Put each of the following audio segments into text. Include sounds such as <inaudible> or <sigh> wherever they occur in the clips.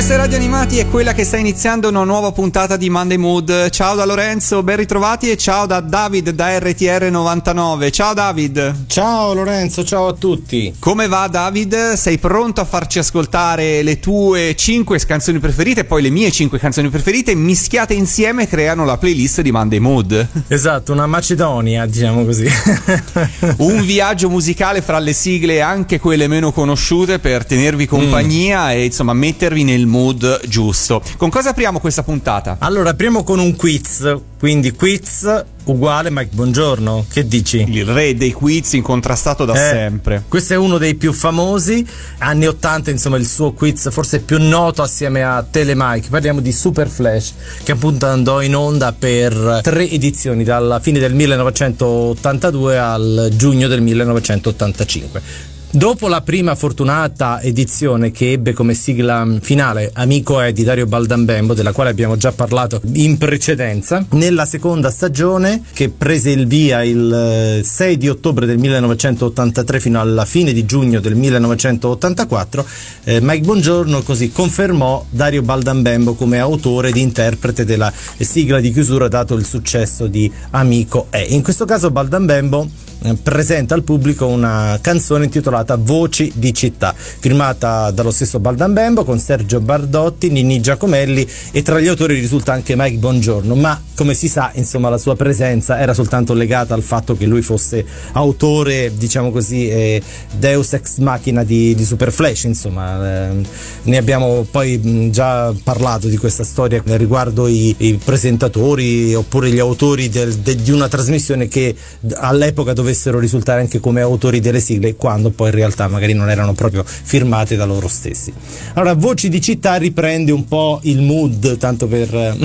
Questa è Radio Animati è quella che sta iniziando una nuova puntata di Monday Mood. Ciao da Lorenzo, ben ritrovati e ciao da David da RTR99. Ciao David. Ciao Lorenzo, ciao a tutti. Come va David? Sei pronto a farci ascoltare le tue 5 canzoni preferite e poi le mie 5 canzoni preferite mischiate insieme creano la playlist di Monday Mood. Esatto, una Macedonia, diciamo così. <laughs> Un viaggio musicale fra le sigle anche quelle meno conosciute per tenervi compagnia mm. e insomma mettervi nel mood giusto. Con cosa apriamo questa puntata? Allora, apriamo con un quiz, quindi quiz uguale Mike Buongiorno, che dici? Il re dei quiz incontrastato da eh, sempre. Questo è uno dei più famosi, anni 80 insomma il suo quiz forse più noto assieme a Telemike, parliamo di Super Flash che appunto andò in onda per tre edizioni dalla fine del 1982 al giugno del 1985. Dopo la prima fortunata edizione che ebbe come sigla finale Amico è di Dario Baldambembo, della quale abbiamo già parlato in precedenza, nella seconda stagione che prese il via il 6 eh, di ottobre del 1983 fino alla fine di giugno del 1984, eh, Mike Bongiorno così confermò Dario Baldambembo come autore ed interprete della sigla di chiusura dato il successo di Amico è. In questo caso Baldambembo presenta al pubblico una canzone intitolata Voci di città, firmata dallo stesso Baldambembo con Sergio Bardotti, Nini Giacomelli e tra gli autori risulta anche Mike Bongiorno, ma come si sa, insomma, la sua presenza era soltanto legata al fatto che lui fosse autore, diciamo così, eh, Deus ex machina di, di Super Flash, insomma, eh, ne abbiamo poi mh, già parlato di questa storia riguardo i, i presentatori oppure gli autori del, de, di una trasmissione che all'epoca doveva dovessero risultare anche come autori delle sigle quando poi in realtà magari non erano proprio firmate da loro stessi. Allora, Voci di città riprende un po' il mood, tanto per <laughs>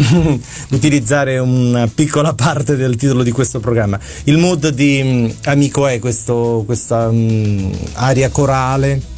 utilizzare una piccola parte del titolo di questo programma. Il mood di um, Amico è questo, questa um, aria corale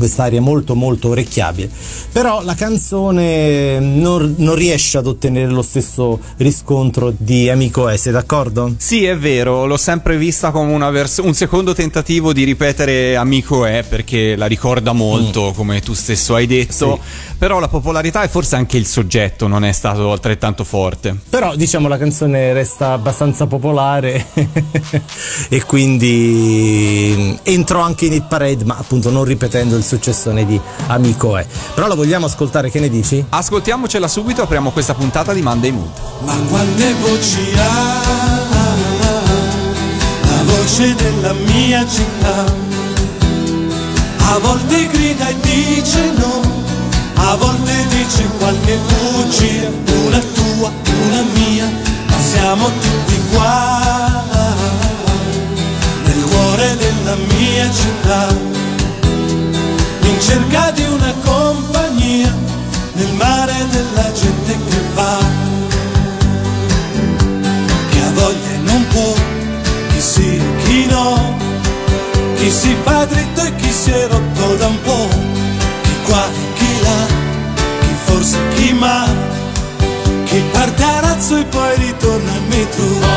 quest'aria molto molto orecchiabile però la canzone non, non, riesce ad ottenere lo stesso riscontro di Amico S sei d'accordo? Sì è vero l'ho sempre vista come vers- un secondo tentativo di ripetere Amico è perché la ricorda molto mm. come tu stesso hai detto sì. però la popolarità e forse anche il soggetto non è stato altrettanto forte però diciamo la canzone resta abbastanza popolare <laughs> e quindi entrò anche in hit parade ma appunto non ripetendo il successone di Amico è. Però la vogliamo ascoltare, che ne dici? Ascoltiamocela subito, apriamo questa puntata di Monday Mood. Ma quante voci ha la voce della mia città? A volte grida e dice no, a volte dice qualche bugia, una tua, una mia, ma siamo tutti qua, nel cuore della mia città cerca di una compagnia nel mare della gente che va, che ha voglia e non può, chi sì e chi no, chi si fa dritto e chi si è rotto da un po', chi qua e chi là, chi forse chi ma, chi parte a razzo e poi ritorna al metro.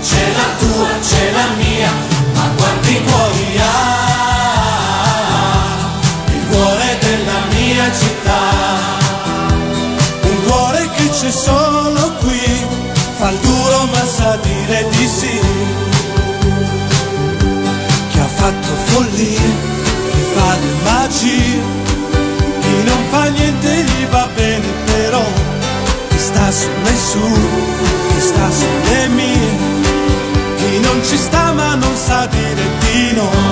C'è la tua, c'è la mia, ma quanti cuori ha il cuore della mia città, un cuore che c'è solo qui, fa il duro ma sa dire di sì, che ha fatto follia fa le magie, chi non fa niente gli va bene però, chi sta sulle sue, chi sta sulle mie, chi ci sta ma non sa dire di no.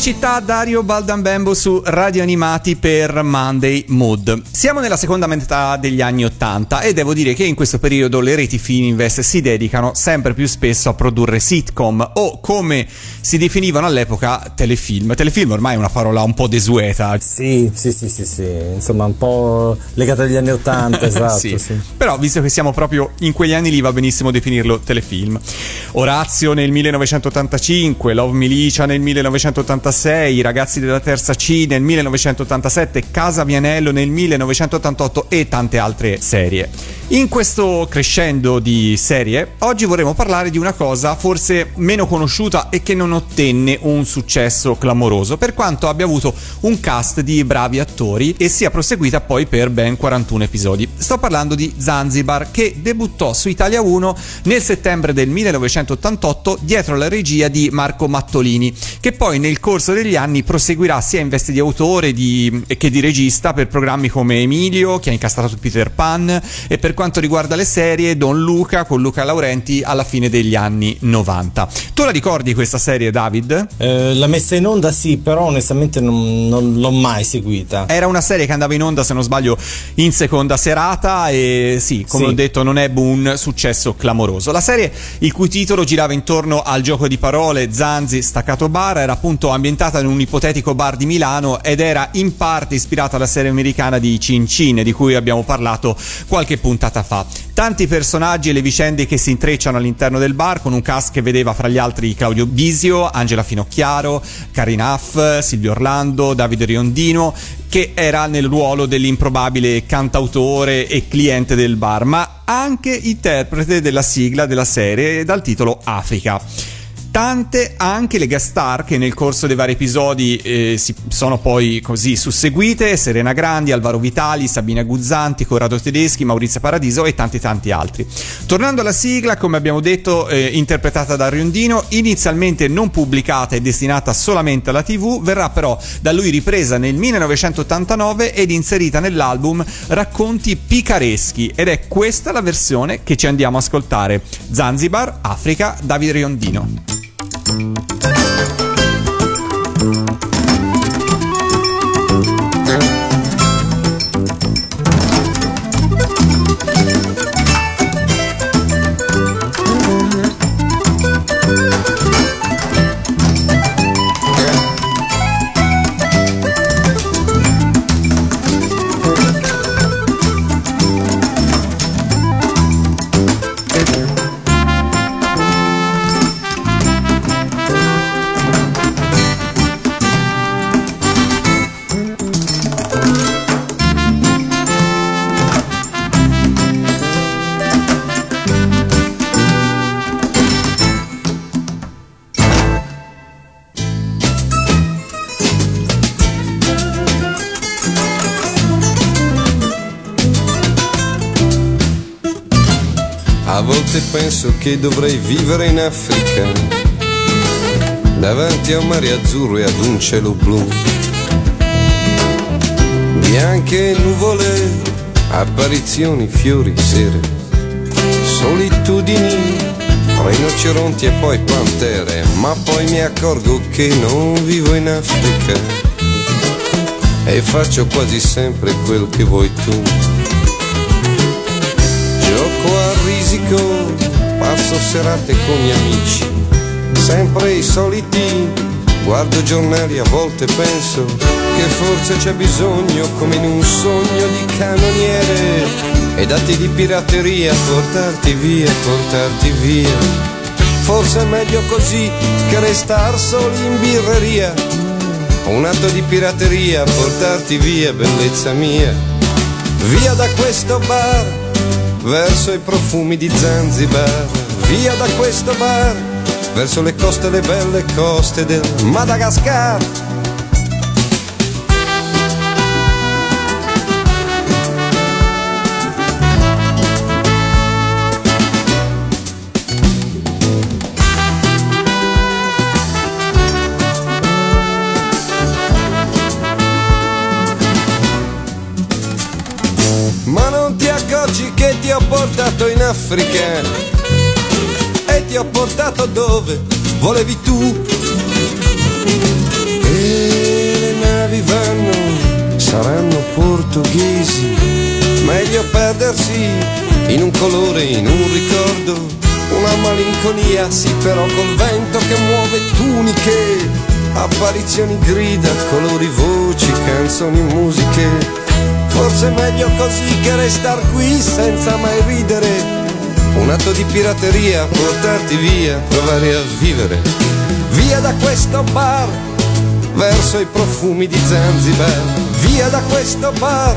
Città Dario Baldambembo su Radio Animati per Monday Mood. Siamo nella seconda metà degli anni Ottanta e devo dire che in questo periodo le reti Fininvest si dedicano sempre più spesso a produrre sitcom o come si definivano all'epoca telefilm. Telefilm ormai è una parola un po' desueta. Sì, sì, sì, sì, sì, insomma un po' legata agli anni Ottanta, <laughs> esatto. Sì. sì. Però visto che siamo proprio in quegli anni lì va benissimo definirlo telefilm. Orazio nel 1985, Love Milicia nel 1986, I ragazzi della terza C nel 1987, Casa Vianello nel 1988 e tante altre serie. In questo crescendo di serie, oggi vorremmo parlare di una cosa forse meno conosciuta e che non ottenne un successo clamoroso, per quanto abbia avuto un cast di bravi attori e sia proseguita poi per ben 41 episodi. Sto parlando di Zanzibar che debuttò su Italia 1 nel settembre del 1988 dietro la regia di Marco Mattolini, che poi nel corso degli anni proseguirà sia in veste di autore di- che di regista per programmi come Emilio, che ha incastrato Peter Pan, e per quanto riguarda le serie Don Luca con Luca Laurenti alla fine degli anni 90. Tu la ricordi questa serie, David? Eh, la messa in onda sì, però onestamente non, non l'ho mai seguita. Era una serie che andava in onda, se non sbaglio, in seconda serata e sì, come Sì. ho detto, non ebbe un successo clamoroso. La serie, il cui titolo girava intorno al gioco di parole Zanzi Staccato Bar, era appunto ambientata in un ipotetico bar di Milano ed era in parte ispirata alla serie americana di Cin Cin, di cui abbiamo parlato qualche puntata fa. Tanti personaggi e le vicende che si intrecciano all'interno del bar, con un cast che vedeva fra gli altri Claudio Bisio, Angela Finocchiaro, Karina Aff, Silvio Orlando, Davide Riondino, che era nel ruolo dell'improbabile cantautore e cliente del bar, ma anche interprete della sigla della serie dal titolo Africa. Tante anche le guest star che nel corso dei vari episodi eh, si sono poi così susseguite, Serena Grandi, Alvaro Vitali, Sabina Guzzanti, Corrado Tedeschi, Maurizio Paradiso e tanti tanti altri. Tornando alla sigla, come abbiamo detto, eh, interpretata da Riondino, inizialmente non pubblicata e destinata solamente alla TV, verrà però da lui ripresa nel 1989 ed inserita nell'album Racconti picareschi ed è questa la versione che ci andiamo a ascoltare. Zanzibar, Africa, Davide Riondino. A penso che dovrei vivere in Africa, davanti a un mare azzurro e ad un cielo blu. Bianche nuvole, apparizioni, fiori, sere, solitudini, rinoceronti e poi pantere, ma poi mi accorgo che non vivo in Africa e faccio quasi sempre quel che vuoi tu. Gioco a risico, passo serate con gli amici, sempre i soliti, guardo giornali a volte penso che forse c'è bisogno, come in un sogno di cannoniere, e dati di pirateria, portarti via, portarti via. Forse è meglio così che restar soli in birreria, un atto di pirateria, portarti via, bellezza mia. via da questo bar, verso i profumi di Zanzibar, via da questo bar, verso le coste, le belle coste del Madagascar. Ma non ti accorgi che ti ho portato in Africa ti ho portato dove volevi tu. E le navi vanno, saranno portoghesi, meglio perdersi in un colore, in un ricordo, una malinconia, sì però col vento che muove tuniche, apparizioni, grida, colori, voci, canzoni, musiche. Forse è meglio così che restar qui senza mai ridere. Un atto di pirateria, portarti via, provare a vivere. Via da questo bar, verso i profumi di Zanzibar. Via da questo bar,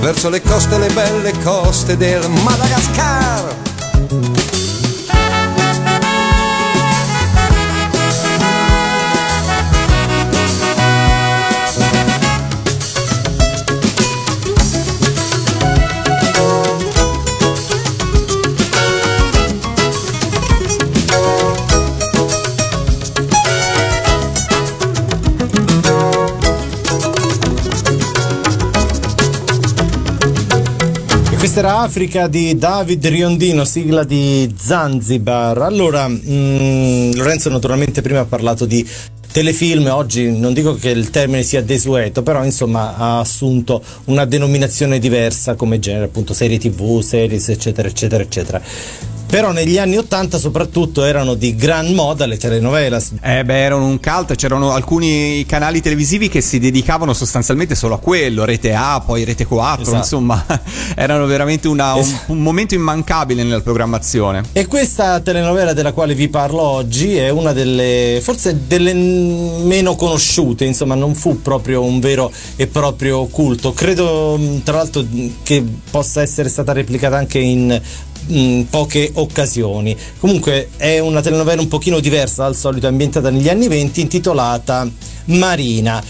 verso le coste, le belle coste del Madagascar. Questa Africa di David Riondino, sigla di Zanzibar. Allora, mm, Lorenzo naturalmente prima ha parlato di telefilm, oggi non dico che il termine sia desueto, però insomma ha assunto una denominazione diversa come genere, appunto serie tv, series, eccetera, eccetera, eccetera. Però negli anni Ottanta soprattutto erano di gran moda le telenovelas. Eh beh, erano un cult, c'erano alcuni canali televisivi che si dedicavano sostanzialmente solo a quello, Rete A, poi Rete 4, Esatto. insomma, <laughs> erano veramente una- un, un momento immancabile nella programmazione. E questa telenovela della quale vi parlo oggi è una delle, forse delle meno conosciute, insomma non fu proprio un vero e proprio culto. Credo tra l'altro che possa essere stata replicata anche in mh, poche occasioni. Comunque è una telenovela un pochino diversa dal solito, ambientata negli anni 20, intitolata Marina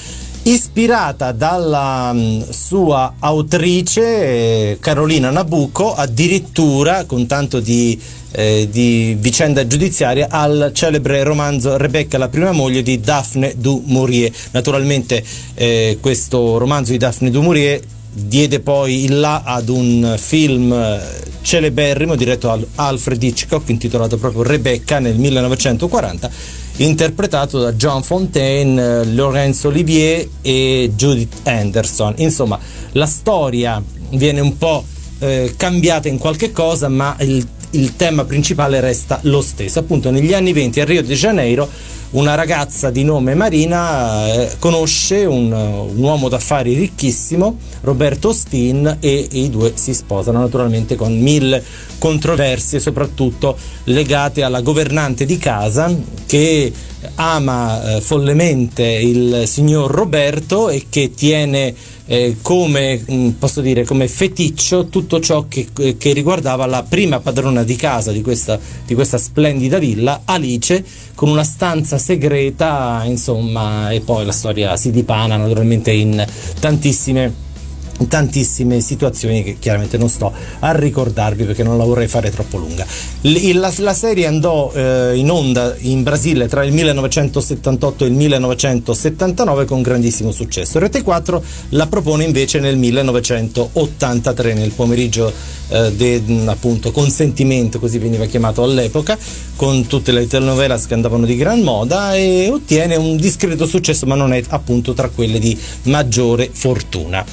ispirata dalla mh, sua autrice eh, Carolina Nabucco, addirittura con tanto di, eh, di vicenda giudiziaria, al celebre romanzo Rebecca, la prima moglie di Daphne du Maurier. Naturalmente eh, questo romanzo di Daphne du Maurier diede poi il là ad un film celeberrimo diretto da Alfred Hitchcock intitolato proprio Rebecca nel 1940 interpretato da John Fontaine, Laurence Olivier e Judith Anderson. Insomma, la storia viene un po' eh, cambiata in qualche cosa, ma il, il tema principale resta lo stesso. Appunto, negli anni 20 a Rio de Janeiro una ragazza di nome Marina eh, conosce un, un uomo d'affari ricchissimo, Roberto Steen, e i due si sposano naturalmente con mille controversie, soprattutto legate alla governante di casa che ama eh, follemente il signor Roberto e che tiene eh, come, posso dire, come feticcio tutto ciò che, che riguardava la prima padrona di casa di questa, di questa splendida villa, Alice, con una stanza segreta, insomma, e poi la storia si dipana naturalmente in tantissime tantissime situazioni che chiaramente non sto a ricordarvi perché non la vorrei fare troppo lunga. La, la serie andò eh, in onda in Brasile tra il 1978 e il 1979 con grandissimo successo. Rete 4 la propone invece nel 1983 nel pomeriggio eh, de, appunto consentimento così veniva chiamato all'epoca con tutte le telenovelas che andavano di gran moda e ottiene un discreto successo ma non è appunto tra quelle di maggiore fortuna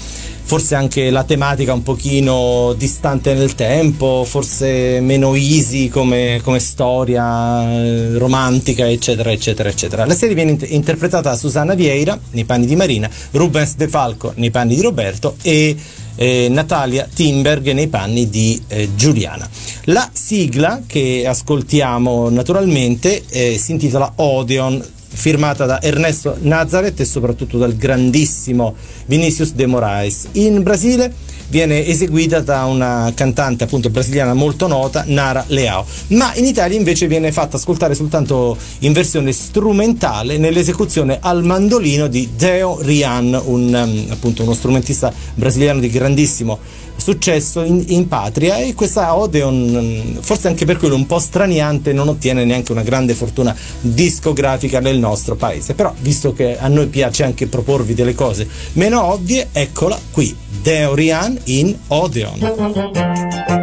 forse anche la tematica un pochino distante nel tempo, forse meno easy come, come storia eh, romantica, eccetera, eccetera, eccetera. La serie viene int- interpretata da Susanna Vieira nei panni di Marina, Rubens De Falco nei panni di Roberto e eh, Natalia Timberg nei panni di eh, Giuliana. La sigla che ascoltiamo naturalmente eh, si intitola Odeon firmata da Ernesto Nazareth e soprattutto dal grandissimo Vinicius de Moraes. In Brasile viene eseguita da una cantante appunto brasiliana molto nota, Nara Leao. Ma in Italia invece viene fatta ascoltare soltanto in versione strumentale nell'esecuzione al mandolino di Deo Rian, un, appunto uno strumentista brasiliano di grandissimo successo in, in, patria e questa Odeon forse anche per quello un po' straniante non ottiene neanche una grande fortuna discografica nel nostro paese. Però visto che a noi piace anche proporvi delle cose meno ovvie eccola qui Deorian in Odeon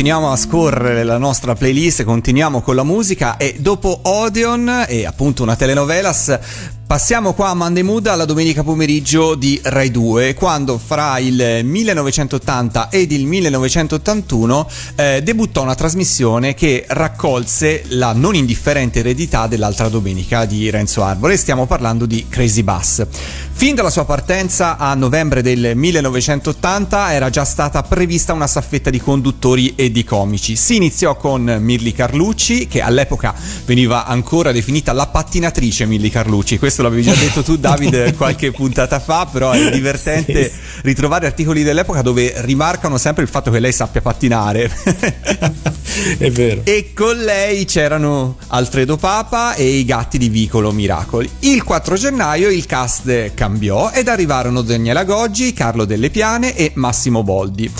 continuiamo a scorrere la nostra playlist, continuiamo con la musica e dopo Odeon e appunto una telenovelas Passiamo qua a Mood alla domenica pomeriggio di Rai 2, quando fra il 1980 ed il 1981 eh, debuttò una trasmissione che raccolse la non indifferente eredità dell'altra domenica di Renzo Arbore. Stiamo parlando di Crazy Bass. Fin dalla sua partenza a novembre del 1980 era già stata prevista una saffetta di conduttori e di comici. Si iniziò con Mirli Carlucci, che all'epoca veniva ancora definita la pattinatrice Mirli Carlucci. Questo questo l'avevi già detto tu David <laughs> qualche puntata fa, però è divertente sì, sì. ritrovare articoli dell'epoca dove rimarcano sempre il fatto che lei sappia pattinare. <laughs> è vero. E con lei c'erano Alfredo Papa e i gatti di Vicolo Miracoli. Il 4 gennaio il cast cambiò ed arrivarono Daniela Goggi, Carlo Delle Piane e Massimo Boldi.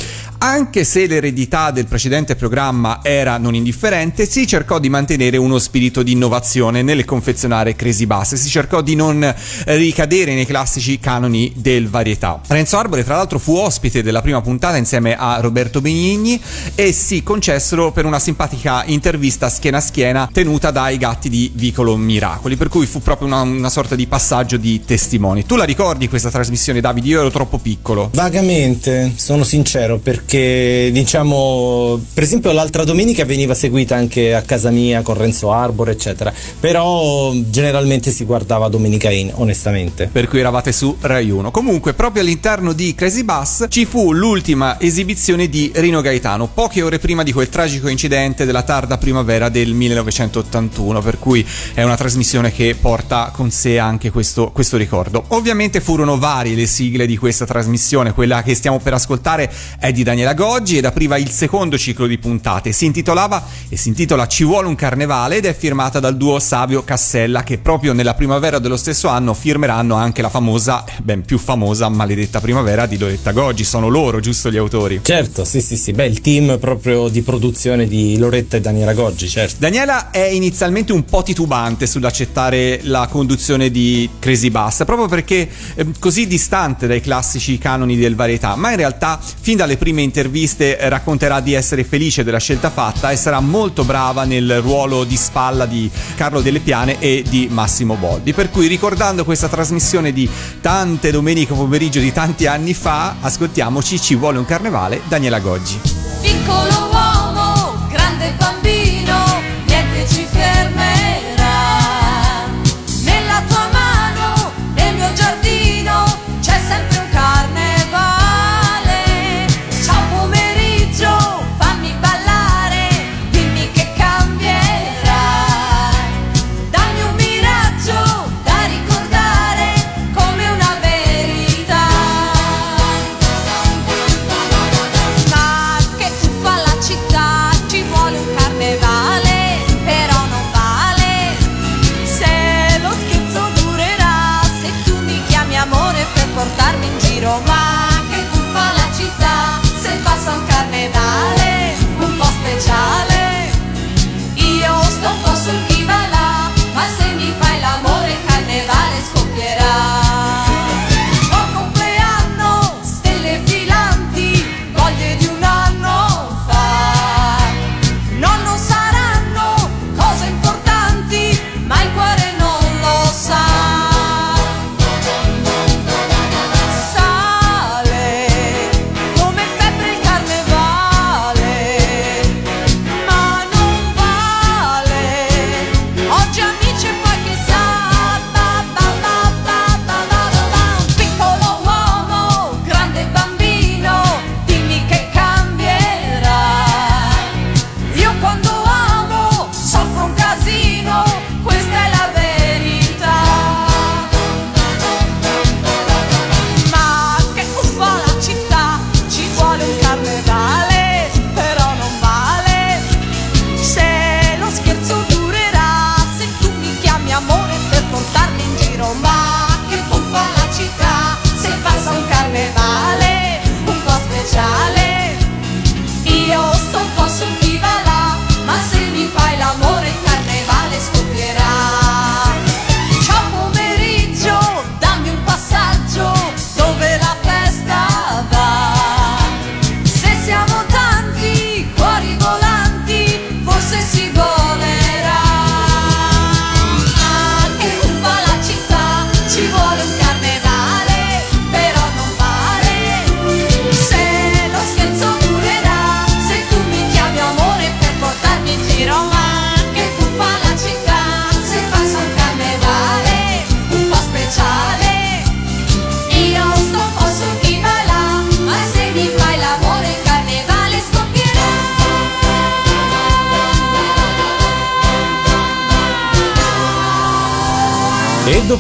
Anche se l'eredità del precedente programma era non indifferente, si cercò di mantenere uno spirito di innovazione nelle confezionare Crazy Bass, si cercò di non ricadere nei classici canoni del varietà. Renzo Arbore, tra l'altro, fu ospite della prima puntata insieme a Roberto Benigni e si concessero per una simpatica intervista schiena a schiena tenuta dai gatti di Vicolo Miracoli, per cui fu proprio una, una sorta di passaggio di testimoni. Tu la ricordi questa trasmissione, Davide? Io ero troppo piccolo. Vagamente, sono sincero, perché che diciamo per esempio l'altra domenica veniva seguita anche a casa mia con Renzo Arbor eccetera però generalmente si guardava Domenica In onestamente. Per cui eravate su Rai 1 comunque proprio all'interno di Crazy Bus ci fu l'ultima esibizione di Rino Gaetano poche ore prima di quel tragico incidente della tarda primavera del 1981 per cui è una trasmissione che porta con sé anche questo, questo ricordo. Ovviamente furono varie le sigle di questa trasmissione quella che stiamo per ascoltare è di Daniel Daniela Goggi ed apriva il secondo ciclo di puntate. Si intitolava e si intitola Ci vuole un carnevale ed è firmata dal duo Savio Cassella che proprio nella primavera dello stesso anno firmeranno anche la famosa, ben più famosa, maledetta primavera di Loretta Goggi. Sono loro, giusto, gli autori? Certo, sì, sì, sì. Beh, il team proprio di produzione di Loretta e Daniela Goggi, certo. Daniela è inizialmente un po' titubante sull'accettare la conduzione di Crazy Bass, proprio perché è così distante dai classici canoni del varietà, ma in realtà fin dalle prime interviste racconterà di essere felice della scelta fatta e sarà molto brava nel ruolo di spalla di Carlo Delle Piane e di Massimo Boldi. Per cui ricordando questa trasmissione di tante domeniche pomeriggio di tanti anni fa, ascoltiamoci Ci vuole un carnevale, Daniela Goggi. Piccolo uomo,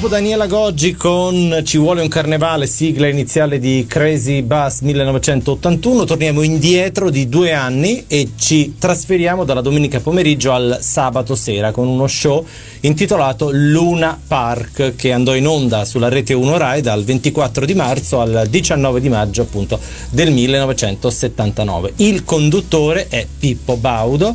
dopo Daniela Goggi con Ci vuole un carnevale, sigla iniziale di Crazy Bass 1981, torniamo indietro di due anni e ci trasferiamo dalla domenica pomeriggio al sabato sera con uno show intitolato Luna Park che andò in onda sulla rete 1 Rai dal 24 di marzo al 19 di maggio appunto del 1979. Il conduttore è Pippo Baudo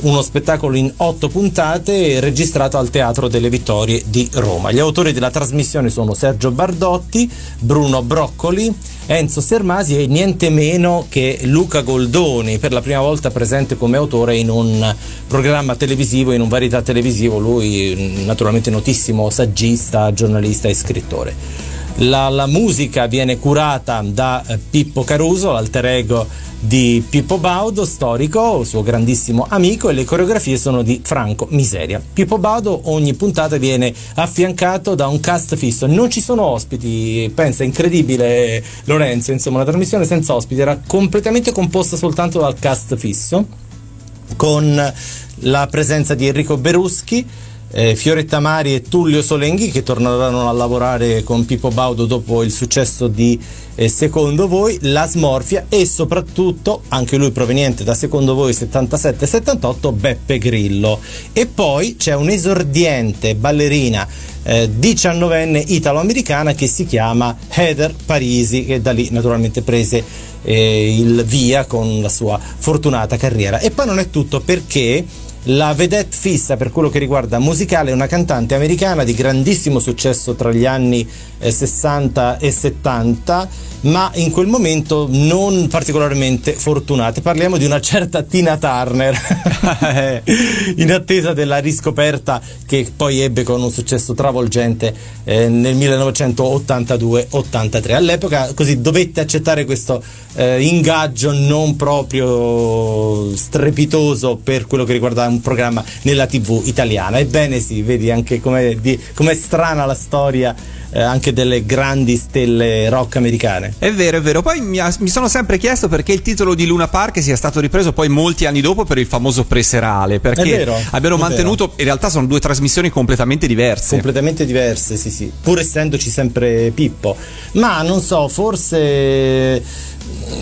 uno spettacolo in otto puntate registrato al Teatro delle Vittorie di Roma. Gli autori della trasmissione sono Sergio Bardotti, Bruno Broccoli, Enzo Sermasi e niente meno che Luca Goldoni, per la prima volta presente come autore in un programma televisivo, in un varietà televisivo, lui naturalmente notissimo saggista, giornalista e scrittore. La, la, musica viene curata da Pippo Caruso, l'alter ego di Pippo Baudo, storico, suo grandissimo amico, e le coreografie sono di Franco Miseria. Pippo Baudo ogni puntata viene affiancato da un cast fisso, non ci sono ospiti, pensa, incredibile Lorenzo, insomma una trasmissione senza ospiti, era completamente composta soltanto dal cast fisso, con la presenza di Enrico Beruschi, eh, Fioretta Mari e Tullio Solenghi che torneranno a lavorare con Pippo Baudo dopo il successo di eh, Secondo Voi, La Smorfia e soprattutto, anche lui proveniente da Secondo Voi 77-78, Beppe Grillo. E poi c'è un esordiente ballerina eh, 19enne italo-americana che si chiama Heather Parisi che da lì naturalmente prese eh, il via con la sua fortunata carriera. E poi non è tutto perché la vedette fissa per quello che riguarda musicale è una cantante americana di grandissimo successo tra gli anni eh, 60 e 70, ma in quel momento non particolarmente fortunate. Parliamo di una certa Tina Turner, <laughs> <laughs> in attesa della riscoperta che poi ebbe con un successo travolgente eh, nel 1982-83. All'epoca così dovette accettare questo eh, ingaggio non proprio strepitoso per quello che riguarda un programma nella tv italiana. Ebbene sì, vedi anche com'è, di, com'è strana la storia eh, anche delle grandi stelle rock americane. È vero, è vero. Poi mi, ha- mi sono sempre chiesto perché il titolo di Luna Park sia stato ripreso poi molti anni dopo per il famoso preserale. Perché È vero, abbiano mantenuto, in realtà sono due trasmissioni completamente diverse. completamente diverse, sì, sì, pur essendoci sempre Pippo. Ma non so, forse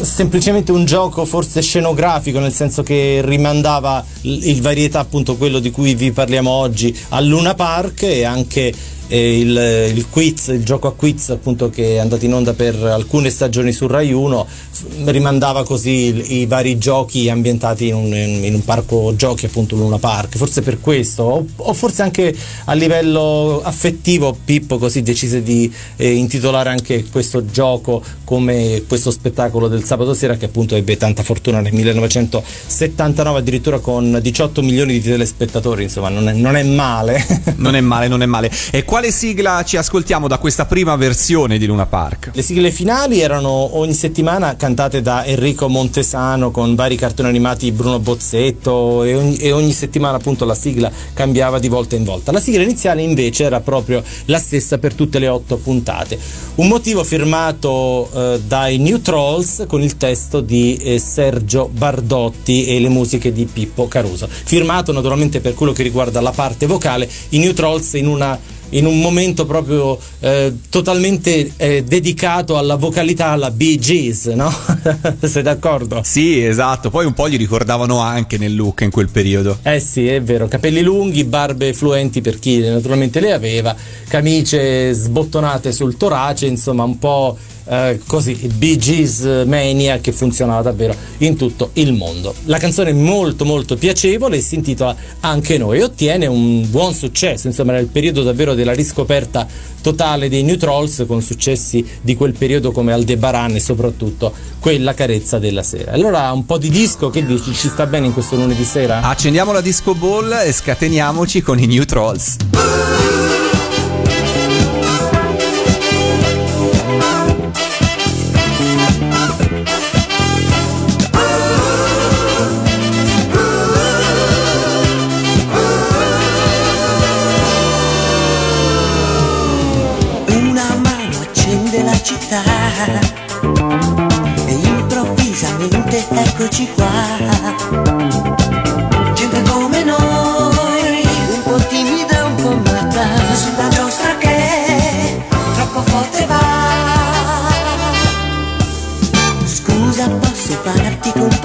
semplicemente un gioco forse scenografico, nel senso che rimandava il varietà, appunto quello di cui vi parliamo oggi, al Luna Park e anche eh, il, il quiz, il gioco a quiz appunto che è andato in onda per alcune stagioni su Rai 1 f- rimandava così i, i vari giochi ambientati in un, in un parco giochi appunto Luna Park. Forse per questo o, o forse anche a livello affettivo Pippo così decise di eh, intitolare anche questo gioco come questo spettacolo del sabato sera che appunto ebbe tanta fortuna nel 1979 addirittura con 18 milioni di telespettatori. Insomma non è, non è male. Non è male, non è male. E quale sigla ci ascoltiamo da questa prima versione di Luna Park? Le sigle finali erano ogni settimana cantate da Enrico Montesano con vari cartoni animati di Bruno Bozzetto e ogni, e ogni settimana appunto la sigla cambiava di volta in volta. La sigla iniziale invece era proprio la stessa per tutte le otto puntate. Un motivo firmato eh, dai New Trolls con il testo di eh, Sergio Bardotti e le musiche di Pippo Caruso. Firmato naturalmente per quello che riguarda la parte vocale, i New Trolls in una in un momento proprio eh, totalmente eh, dedicato alla vocalità alla Bee Gees, no? <laughs> Sei d'accordo? Sì, esatto. Poi un po' gli ricordavano anche nel look in quel periodo. Eh sì, è vero, capelli lunghi, barbe fluenti per chi naturalmente le aveva, camicie sbottonate sul torace, insomma un po' eh, così, Bee Gees Mania che funzionava davvero in tutto il mondo. La canzone è molto molto piacevole, si intitola Anche noi e ottiene un buon successo, insomma era il periodo davvero della riscoperta totale dei New Trolls con successi di quel periodo come Aldebaran e soprattutto quella carezza della sera. Allora un po' di disco, che dici, ci sta bene in questo lunedì sera? Accendiamo la disco ball e scateniamoci con i New Trolls.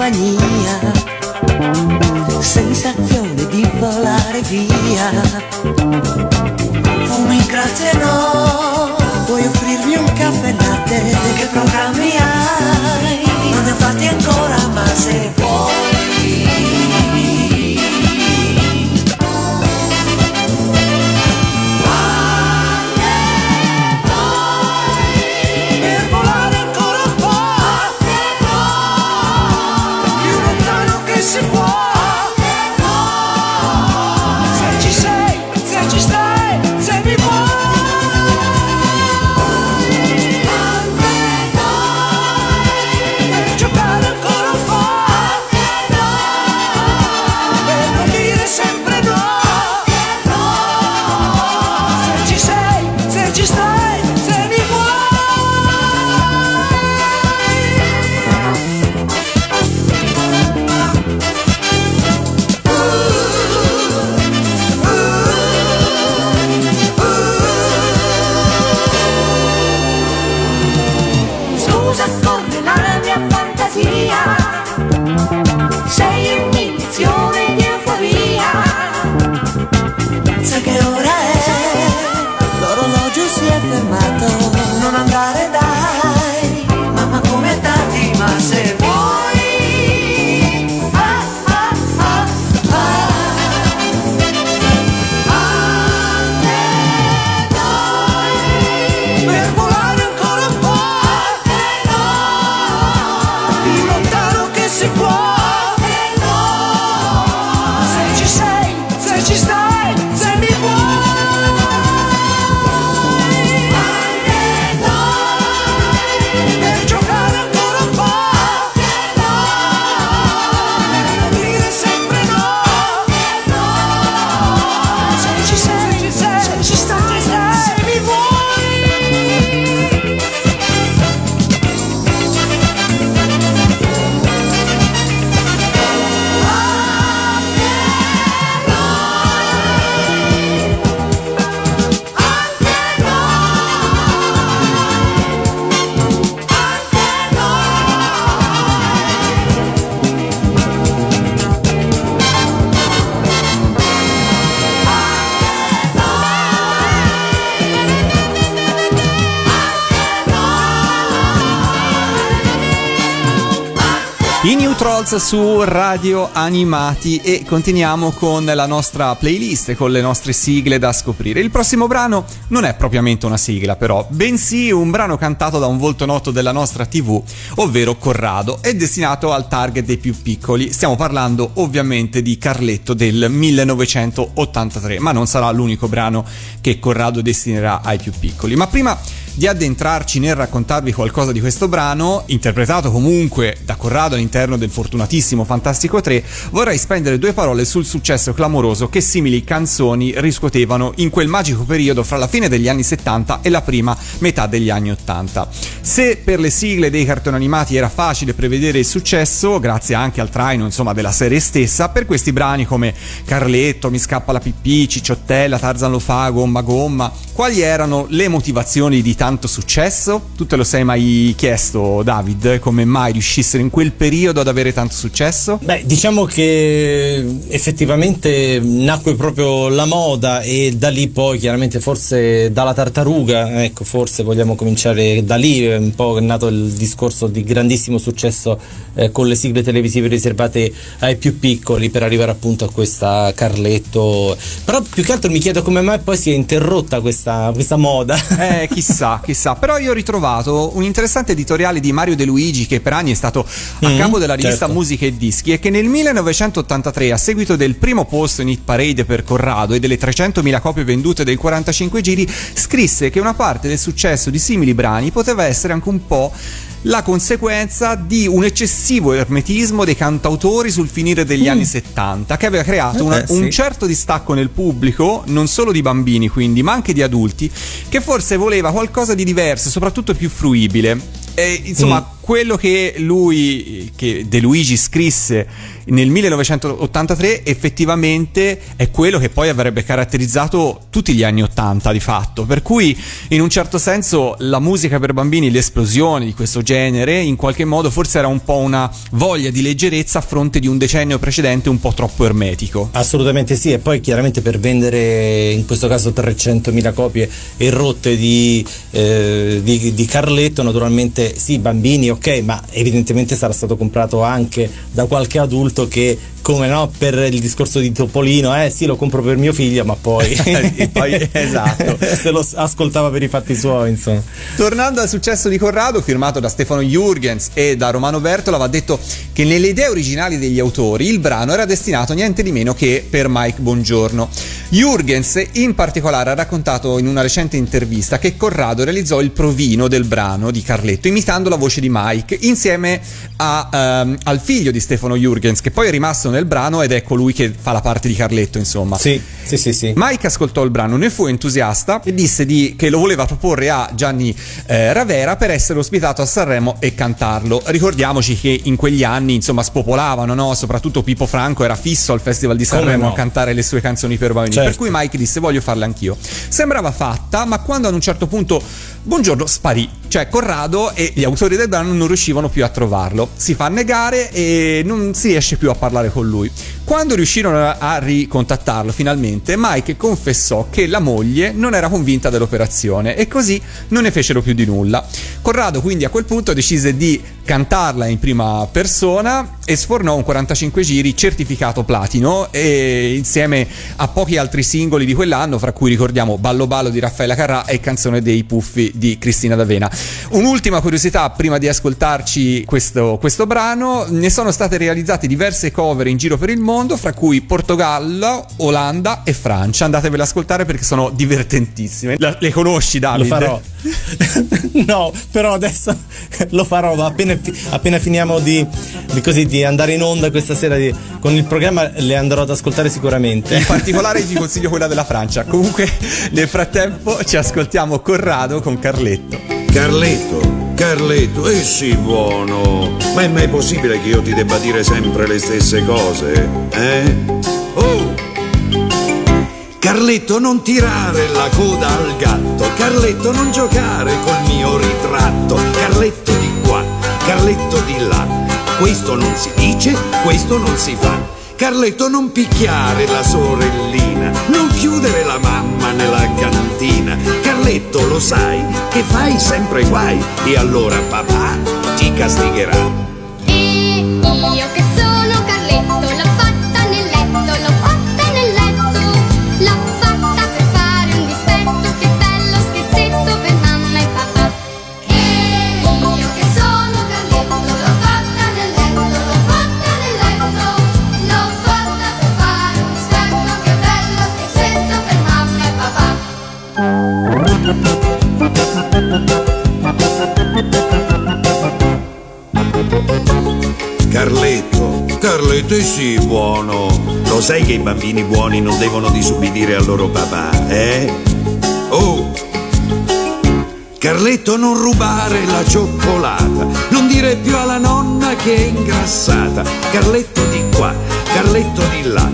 Compagnia? Sensazione di volare via Trolls su Radio Animati e continuiamo con la nostra playlist, con le nostre sigle da scoprire. Il prossimo brano non è propriamente una sigla però, bensì un brano cantato da un volto noto della nostra TV, ovvero Corrado, è destinato al target dei più piccoli. Stiamo parlando ovviamente di Carletto del 1983, ma non sarà l'unico brano che Corrado destinerà ai più piccoli. Ma prima di addentrarci nel raccontarvi qualcosa di questo brano, interpretato comunque da Corrado all'interno del fortunatissimo Fantastico 3, vorrei spendere due parole sul successo clamoroso che simili canzoni riscuotevano in quel magico periodo fra la fine degli anni 70 e la prima metà degli anni 80. Se per le sigle dei cartoni animati era facile prevedere il successo, grazie anche al traino insomma della serie stessa, per questi brani come Carletto, Mi scappa la pipì, Cicciottella, Tarzan lo fa, Gomma Gomma, quali erano le motivazioni di tanto successo? Tu te lo sei mai chiesto, David, come mai riuscissero in quel periodo ad avere tanto successo? Beh, diciamo che effettivamente nacque proprio la moda e da lì poi chiaramente forse dalla tartaruga, ecco, forse vogliamo cominciare da lì, è un po' è nato il discorso di grandissimo successo eh, con le sigle televisive riservate ai più piccoli per arrivare appunto a questa Carletto. Però più che altro mi chiedo come mai poi si è interrotta questa, questa moda. Eh, chissà, chissà. Però io ho ritrovato un interessante editoriale di Mario De Luigi, che per anni è stato a Mhm, capo della rivista certo. Musica e Dischi, e che nel 1983, a seguito del primo posto in hit parade per Corrado e delle 300.000 copie vendute del 45 giri, scrisse che una parte del successo di simili brani poteva essere anche un po' la conseguenza di un eccessivo ermetismo dei cantautori sul finire degli anni 70 che aveva creato una- Mm. Eh beh, un sì. certo distacco nel pubblico, non solo di bambini quindi, ma anche di adulti, che forse voleva qualcosa di diverso, soprattutto più fruibile. E, insomma, Mm. quello che lui, che De Luigi scrisse nel 1983, effettivamente è quello che poi avrebbe caratterizzato tutti gli anni 80 di fatto. Per cui, in un certo senso, la musica per bambini, l'esplosione di questo genere, in qualche modo forse era un po' una voglia di leggerezza a fronte di un decennio precedente un po' troppo ermetico. Assolutamente sì, e poi chiaramente per vendere in questo caso 300.000 copie e rotte di, eh, di, di Carletto, naturalmente sì, bambini, ok, ma evidentemente sarà stato comprato anche da qualche adulto che, come no, per il discorso di Topolino, eh sì, lo compro per mio figlio, ma poi, <laughs> poi- esatto. <laughs> se lo ascoltava per i fatti suoi, insomma. Tornando al successo di Corrado, firmato da Stefano Jurgens e da Romano Bertola, va detto che nelle idee originali degli autori il brano era destinato niente di meno che per Mike Bongiorno. Jurgens in particolare ha raccontato in una recente intervista che Corrado realizzò il provino del brano di Carletto imitando la voce di Mike insieme a, ehm, al figlio di Stefano Jurgens che poi è rimasto nel brano ed è colui che fa la parte di Carletto insomma. Sì, sì, sì, sì. Mike ascoltò il brano, ne fu entusiasta e disse di- che lo voleva proporre a Gianni eh, Ravera per essere ospitato a Sanremo e cantarlo. Ricordiamoci che in quegli anni, insomma, spopolavano, no? Soprattutto Pippo Franco era fisso al Festival di Sanremo no? a cantare le sue canzoni per bambini. Certo. Per cui Mike disse voglio farle anch'io. Sembrava fatta, ma quando ad un certo punto Buongiorno sparì, cioè Corrado e gli autori del brano non riuscivano più a trovarlo. Si fa negare e non si riesce più a parlare con lui. Quando riuscirono a- ricontattarlo finalmente, Mike confessò che la moglie non era convinta dell'operazione e così non ne fecero più di nulla. Corrado quindi a quel punto decise di cantarla in prima persona e sfornò un 45 giri certificato platino e insieme a pochi altri singoli di quell'anno, fra cui ricordiamo Ballo Ballo di Raffaella Carrà e Canzone dei Puffi di Cristina D'Avena. Un'ultima curiosità prima di ascoltarci questo, questo brano, ne sono state realizzate diverse cover in giro per il mondo, fra cui Portogallo, Olanda e Francia. Andatevele ad ascoltare perché sono divertentissime. La- le conosci Lo Davide? farò. <laughs> no, però adesso lo farò. ma Appena, appena finiamo di, di così, di andare in onda questa sera di- con il programma, le andrò ad ascoltare sicuramente. In particolare <laughs> ti consiglio quella della Francia. Comunque, nel frattempo ci ascoltiamo Corrado con Carletto. Carletto, Carletto, eh sì, buono. Ma è mai possibile che io ti debba dire sempre le stesse cose? Eh? Oh! Carletto, non tirare la coda al gatto. Carletto, non giocare col mio ritratto. Carletto di qua, Carletto di là. Questo non si dice, questo non si fa. Carletto, non picchiare la sorellina. Non chiudere la mamma nella cantina. Lo sai che fai sempre guai. E allora papà ti castigherà. I, io che Carletto, Carletto e sì, buono. Lo sai che i bambini buoni non devono disubbidire al loro papà, eh? Oh! Carletto non rubare la cioccolata, non dire più alla nonna che è ingrassata. Carletto di qua, Carletto di là.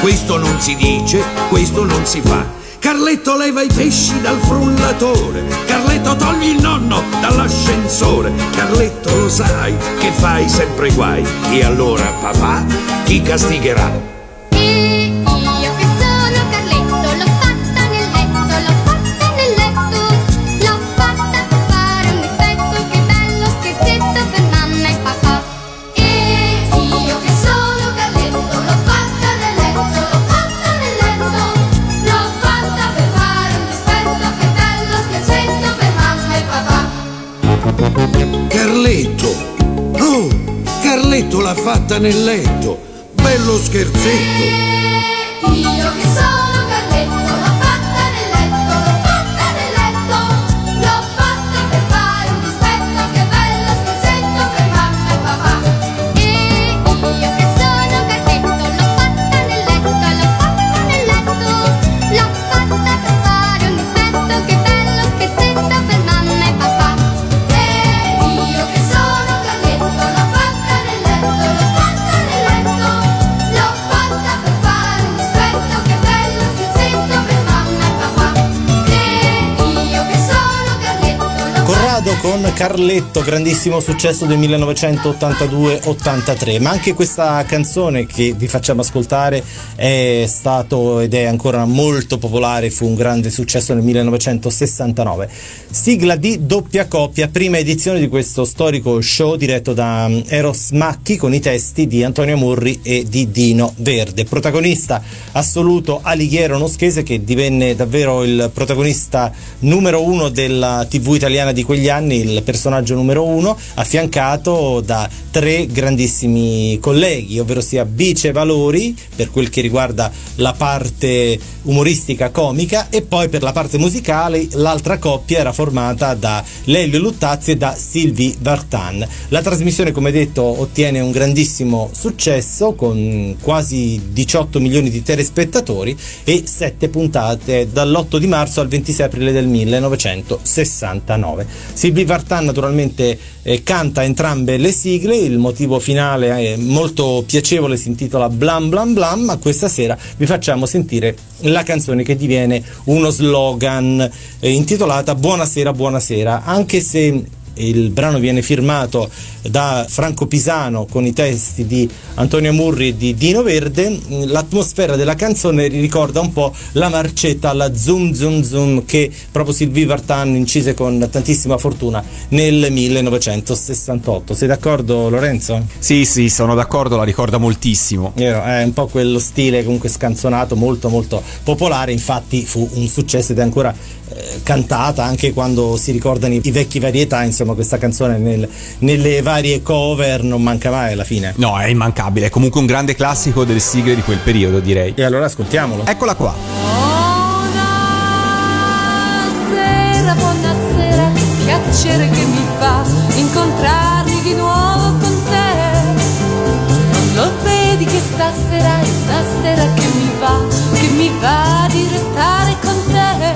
Questo non si dice, questo non si fa. Carletto leva i pesci dal frullatore. Carletto togli il nonno dall'ascensore. Carletto lo sai che fai sempre guai. E allora papà ti castigherà. Fatta nel letto. Bello scherzetto. Io che sono on Carletto, grandissimo successo del 1982-83, ma anche questa canzone che vi facciamo ascoltare è stato ed è ancora molto popolare, fu un grande successo nel 1969. Sigla di doppia coppia, prima edizione di questo storico show diretto da um, Eros Macchi con i testi di Antonio Murri e di Dino Verde. Protagonista assoluto Alighiero Noschese che divenne davvero il protagonista numero uno della TV italiana di quegli anni, il personaggio numero uno, affiancato da tre grandissimi colleghi, ovvero sia Vice Valori per quel che riguarda la parte umoristica comica e poi per la parte musicale l'altra coppia era formata da Lelio Luttazzi e da Sylvie Vartan. La trasmissione come detto ottiene un grandissimo successo con quasi 18 milioni di telespettatori e 7 puntate dall'8 di marzo al 26 aprile del 1969. Sylvie Vartan naturalmente eh, canta entrambe le sigle, il motivo finale è molto piacevole, si intitola Blam Blam Blam, ma questa sera vi facciamo sentire la canzone che diviene uno slogan eh, intitolata Buonasera, buonasera, anche se il brano viene firmato da Franco Pisano con i testi di Antonio Murri e di Dino Verde, l'atmosfera della canzone ricorda un po' la marcetta alla zoom zoom zoom che proprio Sylvie Vartan incise con tantissima fortuna nel 1968. Sei d'accordo Lorenzo? Sì, sì, sono d'accordo, la ricorda moltissimo. È un po' quello stile comunque scanzonato molto molto popolare, infatti fu un successo ed è ancora eh, cantata anche quando si ricordano i vecchi varietà, insomma questa canzone nel- nelle varie cover non manca mai alla fine. No, è immancabile, è comunque un grande classico delle sigle di quel periodo, direi. E allora ascoltiamolo. Eccola qua. Buonasera, buonasera, piacere che mi fa incontrarmi di nuovo con te. Non lo vedi che stasera è una sera che mi va, che mi va di restare con te.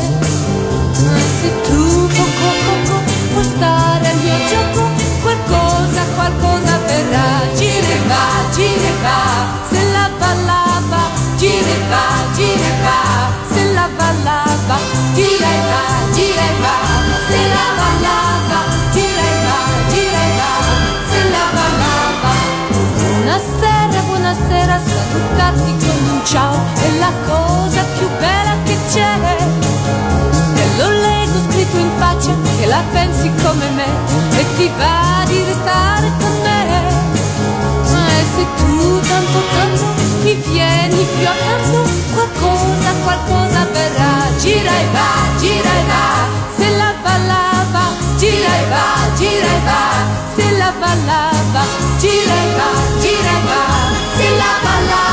Se tu poco poco puoi stare al mio gioco, qualcosa, qualcosa verrà. Gira e va, gira e va, se lava, gira e va, gira e va, se lava lava, gira e va, gira va, se lava lava, gira e va, gira va, se lava lava. Buonasera, buonasera, salutarti con un ciao è la cosa più bella che c'è dice che la pensi come me e ti va di restare con me. E se tu tanto tanto mi vieni più accanto, qualcosa, qualcosa verrà. Gira e va, gira e va, se la balla va, gira e va, gira e va, se la balla va, gira e va, gira e va, se la ballava.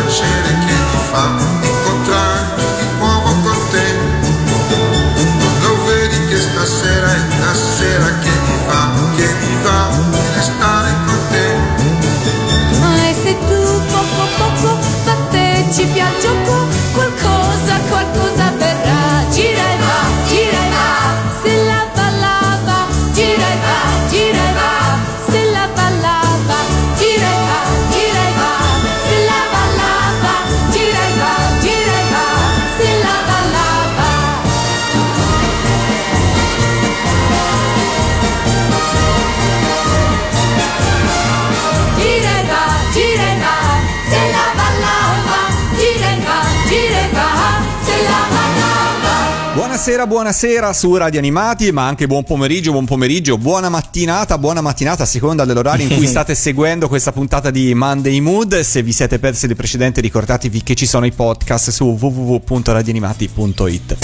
Piacere che ti fa Buonasera, su Radio Animati, ma anche buon pomeriggio, buon pomeriggio, buona mattinata, buona mattinata a seconda dell'orario in cui <laughs> state seguendo questa puntata di Monday Mood. Se vi siete persi le precedenti, ricordatevi che ci sono i podcast su www.radioanimati.it.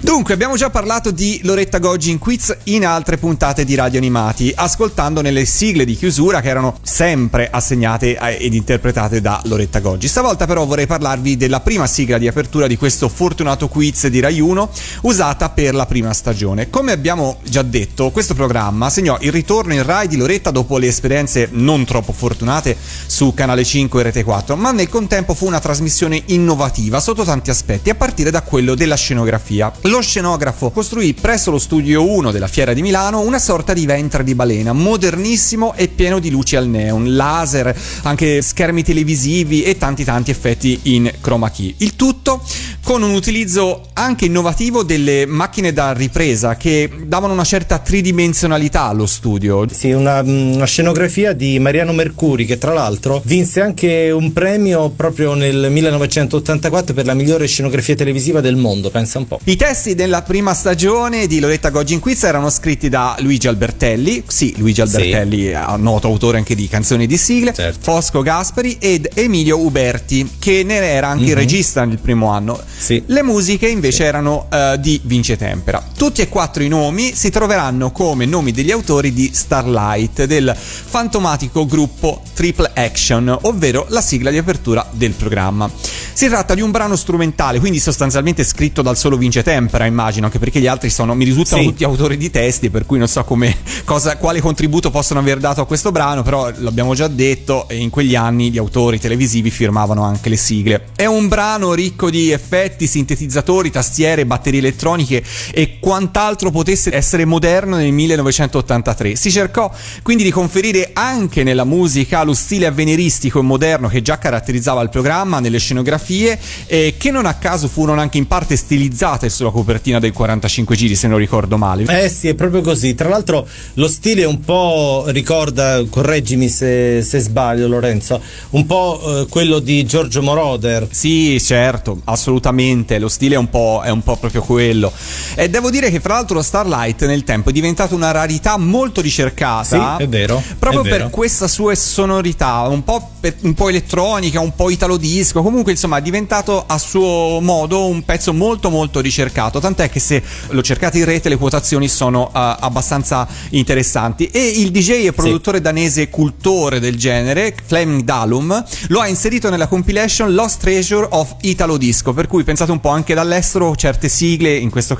Dunque, abbiamo già parlato di Loretta Goggi in quiz in altre puntate di Radio Animati, ascoltando nelle sigle di chiusura che erano sempre assegnate ed interpretate da Loretta Goggi. Stavolta però vorrei parlarvi della prima sigla di apertura di questo fortunato quiz di Rai 1 usata per la prima stagione. Come abbiamo già detto, questo programma segnò il ritorno in Rai di Loretta dopo le esperienze non troppo fortunate su Canale 5 e Rete 4, ma nel contempo fu una trasmissione innovativa sotto tanti aspetti, a partire da quello della scenografia. Lo scenografo costruì presso lo studio 1 della Fiera di Milano una sorta di ventre di balena, modernissimo e pieno di luci al neon, laser, anche schermi televisivi e tanti tanti effetti in chroma key. Il tutto con un utilizzo anche innovativo delle macchine da ripresa che davano una certa tridimensionalità allo studio. Sì, una, una scenografia di Mariano Mercuri che tra l'altro vinse anche un premio proprio nel 1984 per la migliore scenografia televisiva del mondo, pensa un po'. I testi della prima stagione di Loretta Goggi in Quiz erano scritti da Luigi Albertelli, sì, Luigi Albertelli, è noto autore anche di canzoni di sigle, Certo. Fosco Gasperi ed Emilio Uberti, che ne era anche il Mhm. regista nel primo anno. Sì. Le musiche invece erano eh, di Vince Tempera. Tutti e quattro i nomi si troveranno come nomi degli autori di Starlight, del fantomatico gruppo Triple Action, ovvero la sigla di apertura del programma. Si tratta di un brano strumentale, quindi sostanzialmente scritto dal solo Vince Tempera, immagino, anche perché gli altri sono, mi risultano Sì. tutti autori di testi, per cui non so come, cosa, quale contributo possono aver dato a questo brano, però l'abbiamo già detto, e in quegli anni gli autori televisivi firmavano anche le sigle. È un brano ricco di effetti, sintetizzatori, tastiere, batterie elettroniche e quant'altro potesse essere moderno nel 1983. Si cercò quindi di conferire anche nella musica lo stile avveniristico e moderno che già caratterizzava il programma, nelle scenografie, e che non a caso furono anche in parte stilizzate sulla copertina del 45 giri, se non ricordo male. Eh sì, è proprio così. Tra l'altro lo stile un po' ricorda, correggimi se, se sbaglio Lorenzo, un po' eh, quello di Giorgio Moroder. Sì, certo, assolutamente. Lo stile è un po', è un po' proprio quello. E devo dire che, fra l'altro, Starlight nel tempo è diventato una rarità molto ricercata. Sì, è vero, Proprio è per vero. questa sua sonorità, un po', per- un po' elettronica, un po' italo disco. Comunque, insomma, è diventato a suo modo un pezzo molto, molto ricercato. Tant'è che se lo cercate in rete, le quotazioni sono eh, abbastanza interessanti. E il DJ e produttore danese cultore del genere, Fleming Dalum, lo ha inserito nella compilation Lost Treasure of Italo Disco. Per cui pensate un po' anche dall'estero, certe sigle, in questo caso,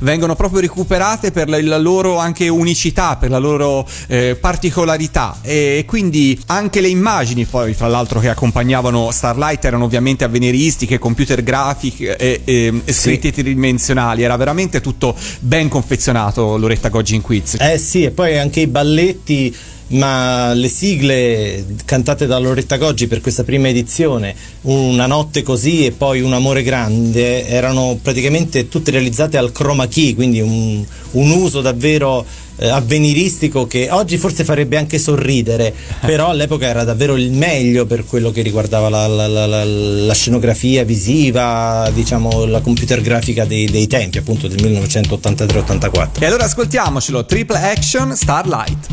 vengono proprio recuperate per la, loro anche unicità, per la loro eh, particolarità. E quindi anche le immagini, poi, fra l'altro, che accompagnavano Starlight erano ovviamente avveniristiche, computer grafiche e, e- e scritte tridimensionali. Era veramente tutto ben confezionato, Loretta Goggi in quiz. Eh sì, e poi anche i balletti, ma le sigle cantate da Loretta Goggi per questa prima edizione, Una notte così e poi Un amore grande, erano praticamente tutte realizzate al chroma key, quindi un, un uso davvero eh, avveniristico che oggi forse farebbe anche sorridere, <laughs> però all'epoca era davvero il meglio per quello che riguardava la, la- la- la- la scenografia visiva, diciamo la computer grafica dei, dei tempi, appunto del 1983-84. E allora ascoltiamocelo, Triple Action Starlight.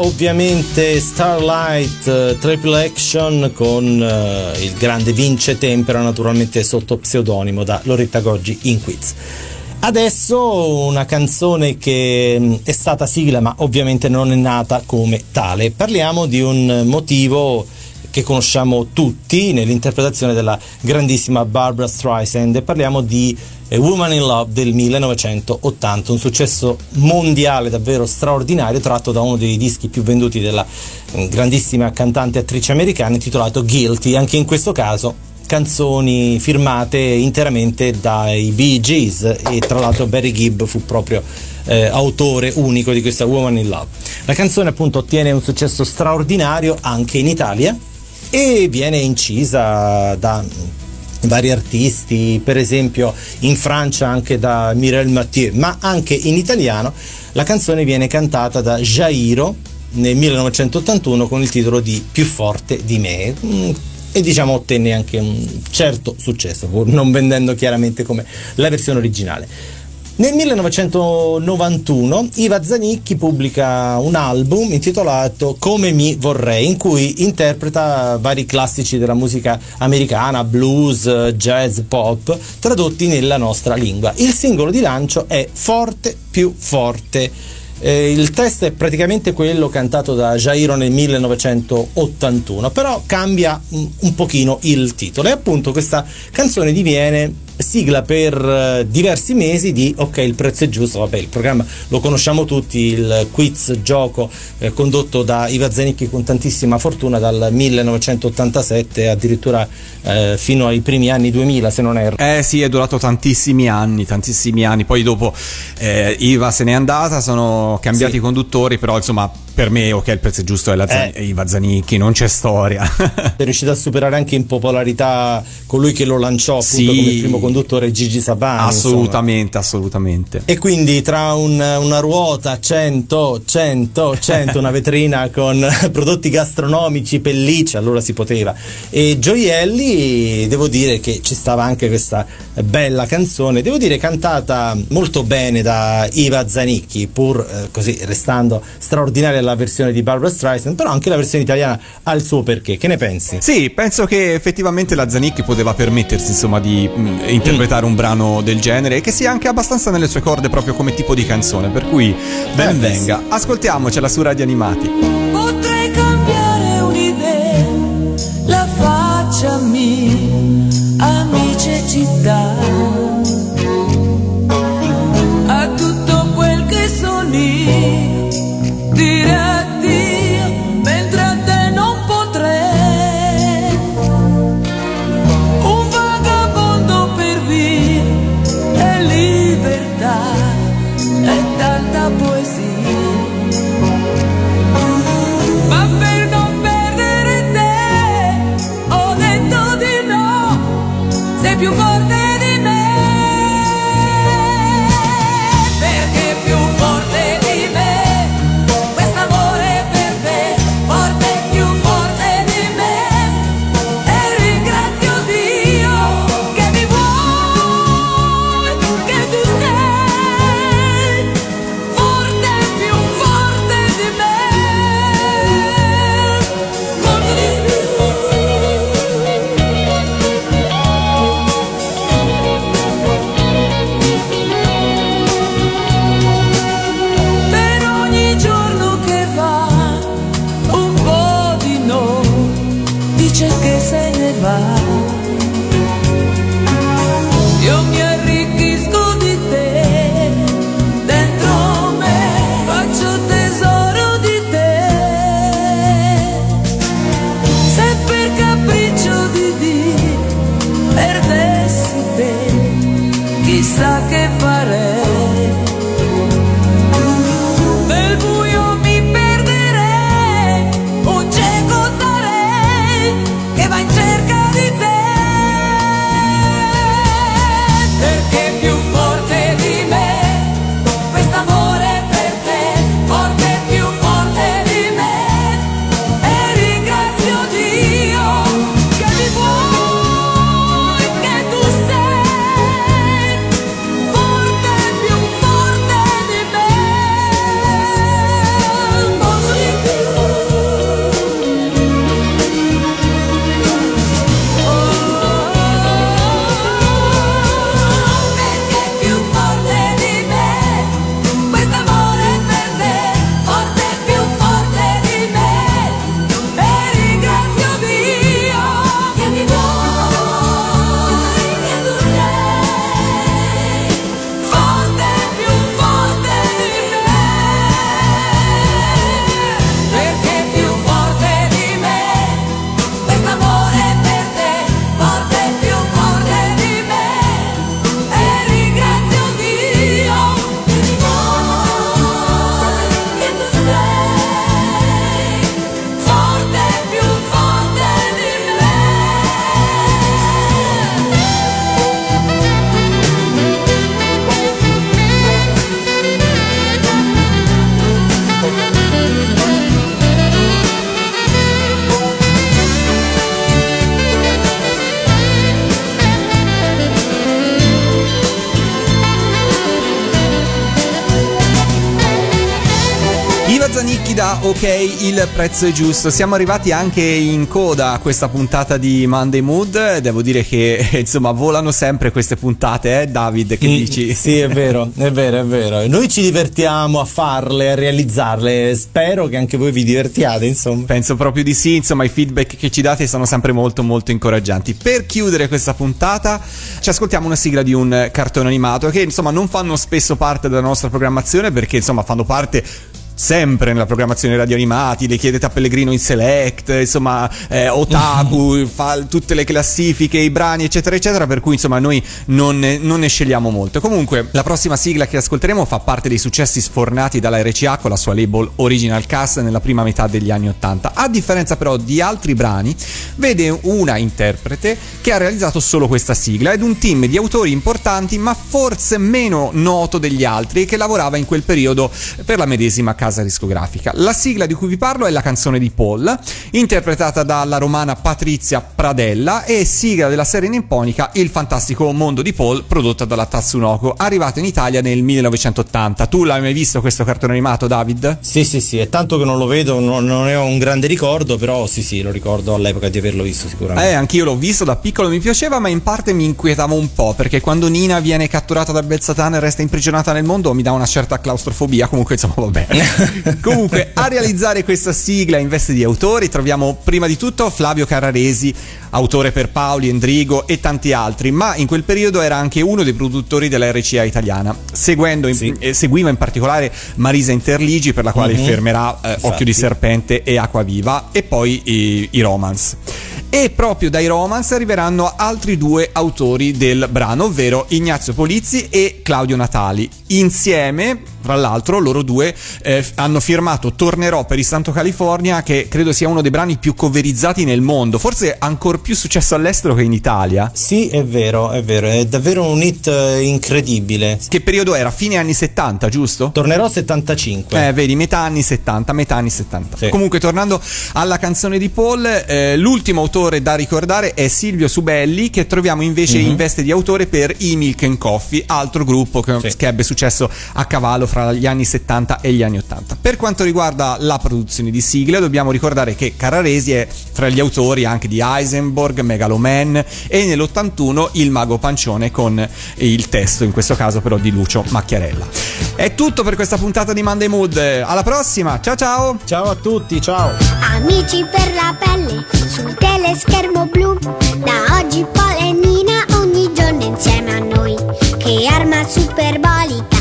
Ovviamente Starlight eh, Triple Action con eh, il grande Vince Tempera, naturalmente sotto pseudonimo da Loretta Goggi in quiz. Adesso una canzone che mh, è stata sigla ma ovviamente non è nata come tale. Parliamo di un motivo che conosciamo tutti nell'interpretazione della grandissima Barbara Streisand e parliamo di Woman in Love del 1980, un successo mondiale davvero straordinario tratto da uno dei dischi più venduti della eh, grandissima cantante e attrice americana intitolato Guilty, anche in questo caso canzoni firmate interamente dai Bee Gees e tra l'altro Barry Gibb fu proprio eh, autore unico di questa Woman in Love. La canzone appunto ottiene un successo straordinario anche in Italia e viene incisa da vari artisti, per esempio in Francia anche da Mireille Mathieu, ma anche in italiano la canzone viene cantata da Jairo nel 1981 con il titolo di Più forte di me. Mm, E diciamo ottenne anche un certo successo, pur non vendendo chiaramente come la versione originale. Nel 1991 Iva Zanicchi pubblica un album intitolato Come mi vorrei, in cui interpreta vari classici della musica americana, blues, jazz, pop, tradotti nella nostra lingua. Il singolo di lancio è Forte più forte. Eh, il testo è praticamente quello cantato da Jairo nel 1981, però cambia un, un pochino il titolo e appunto questa canzone diviene sigla per eh, diversi mesi di Ok il prezzo è giusto, vabbè il programma lo conosciamo tutti, il quiz gioco eh, condotto da Iva Zenicchi con tantissima fortuna dal 1987 addirittura eh, fino ai primi anni 2000 se non erro. Eh sì, è durato tantissimi anni, tantissimi anni. Poi dopo eh, Iva se n'è andata, sono cambiati Sì. i conduttori, però insomma per me ok il prezzo giusto è, la Zan- Eh. Iva Zanicchi, non c'è storia. <laughs> È riuscito a superare anche in popolarità colui che lo lanciò appunto Sì. come primo conduttore Gigi Sabani. insomma. assolutamente, assolutamente. E quindi tra un- una ruota 100, 100, 100, una <laughs> vetrina con <laughs> prodotti gastronomici, pellicce, allora si poteva, e gioielli, devo dire che ci stava anche questa bella canzone, devo dire cantata molto bene da Iva Zanicchi, pur eh, così restando straordinaria la versione di Barbara Streisand, però anche la versione italiana ha il suo perché, che ne pensi? Sì, penso che effettivamente la Zanicchi poteva permettersi insomma di mh, interpretare un brano del genere e che sia anche abbastanza nelle sue corde proprio come tipo di canzone, per cui ben Eh, beh, venga. Ascoltiamocela su Radio Animati. Potrei cambiare un'idea, la facciami, amici e città. Ok, il prezzo è giusto. Siamo arrivati anche in coda a questa puntata di Monday Mood. Devo dire che <laughs> insomma volano sempre queste puntate, eh David? Che Mm, dici? Sì, è vero, è vero, è vero. Noi ci divertiamo a farle, a realizzarle. Spero che anche voi vi divertiate, insomma. Penso proprio di sì, insomma i feedback che ci date sono sempre molto molto incoraggianti. Per chiudere questa puntata ci ascoltiamo una sigla di un cartone animato che insomma non fanno spesso parte della nostra programmazione perché insomma fanno parte sempre nella programmazione radio animati, le chiedete a Pellegrino in Select, insomma, eh, Otaku, fa tutte le classifiche, i brani, eccetera, eccetera, per cui insomma noi non ne, non ne scegliamo molto. Comunque, la prossima sigla che ascolteremo fa parte dei successi sfornati dalla RCA con la sua label Original Cast nella prima metà degli anni Ottanta. A differenza però di altri brani, vede una interprete che ha realizzato solo questa sigla ed un team di autori importanti, ma forse meno noto degli altri, che lavorava in quel periodo per la medesima casa discografica. La sigla di cui vi parlo è la canzone di Paul, interpretata dalla romana Patrizia Pradella e sigla della serie nipponica Il fantastico mondo di Paul, prodotta dalla Tatsunoko, arrivata in Italia nel 1980. Tu l'hai mai visto questo cartone animato, David? Sì, sì, sì, è tanto che non lo vedo, non, non ne ho un grande ricordo, però sì, sì, lo ricordo all'epoca di averlo visto sicuramente. Eh, anch'io l'ho visto da piccolo, mi piaceva, ma in parte mi inquietava un po', perché quando Nina viene catturata da Bel e resta imprigionata nel mondo mi dà una certa claustrofobia, comunque insomma va bene. <laughs> <laughs> comunque a realizzare questa sigla in veste di autori troviamo prima di tutto Flavio Carraresi, autore per Paoli, Endrigo e tanti altri, ma in quel periodo era anche uno dei produttori della RCA italiana, seguendo in- eh, seguiva in particolare Marisa Interligi per la quale Mhm. fermerà eh, Occhio di Infatti. Serpente e Acquaviva e poi i, i Romance. E proprio dai Romance arriveranno altri due autori del brano, ovvero Ignazio Polizzi e Claudio Natali. Insieme, tra l'altro, loro due eh, hanno firmato Tornerò per il Santo California, che credo sia uno dei brani più coverizzati nel mondo, forse ancora più successo all'estero che in Italia. Sì, è vero, è vero, è davvero un hit eh, incredibile. Che periodo era? Fine anni 70, giusto? Tornerò 75. Eh, vedi, metà anni 70, metà anni 70. Sì. Comunque, tornando alla canzone di Paul, eh, l'ultimo autore da ricordare è Silvio Subelli, che troviamo invece Mhm. in veste di autore per i Milk and Coffee, altro gruppo che, Sì. che ebbe successo a cavallo fra gli anni 70 e gli anni 80. Per quanto riguarda la produzione di sigle, dobbiamo ricordare che Carraresi è tra gli autori anche di Heisenberg, Megaloman e nell'81 Il Mago Pancione con il testo, in questo caso però di Lucio Macchiarella. È tutto per questa puntata di Monday Mood. Alla prossima, ciao ciao! Ciao a tutti, ciao! Amici per la pelle sul teleschermo blu. Da oggi Paul e Nina ogni giorno insieme a noi. Che arma superbolica,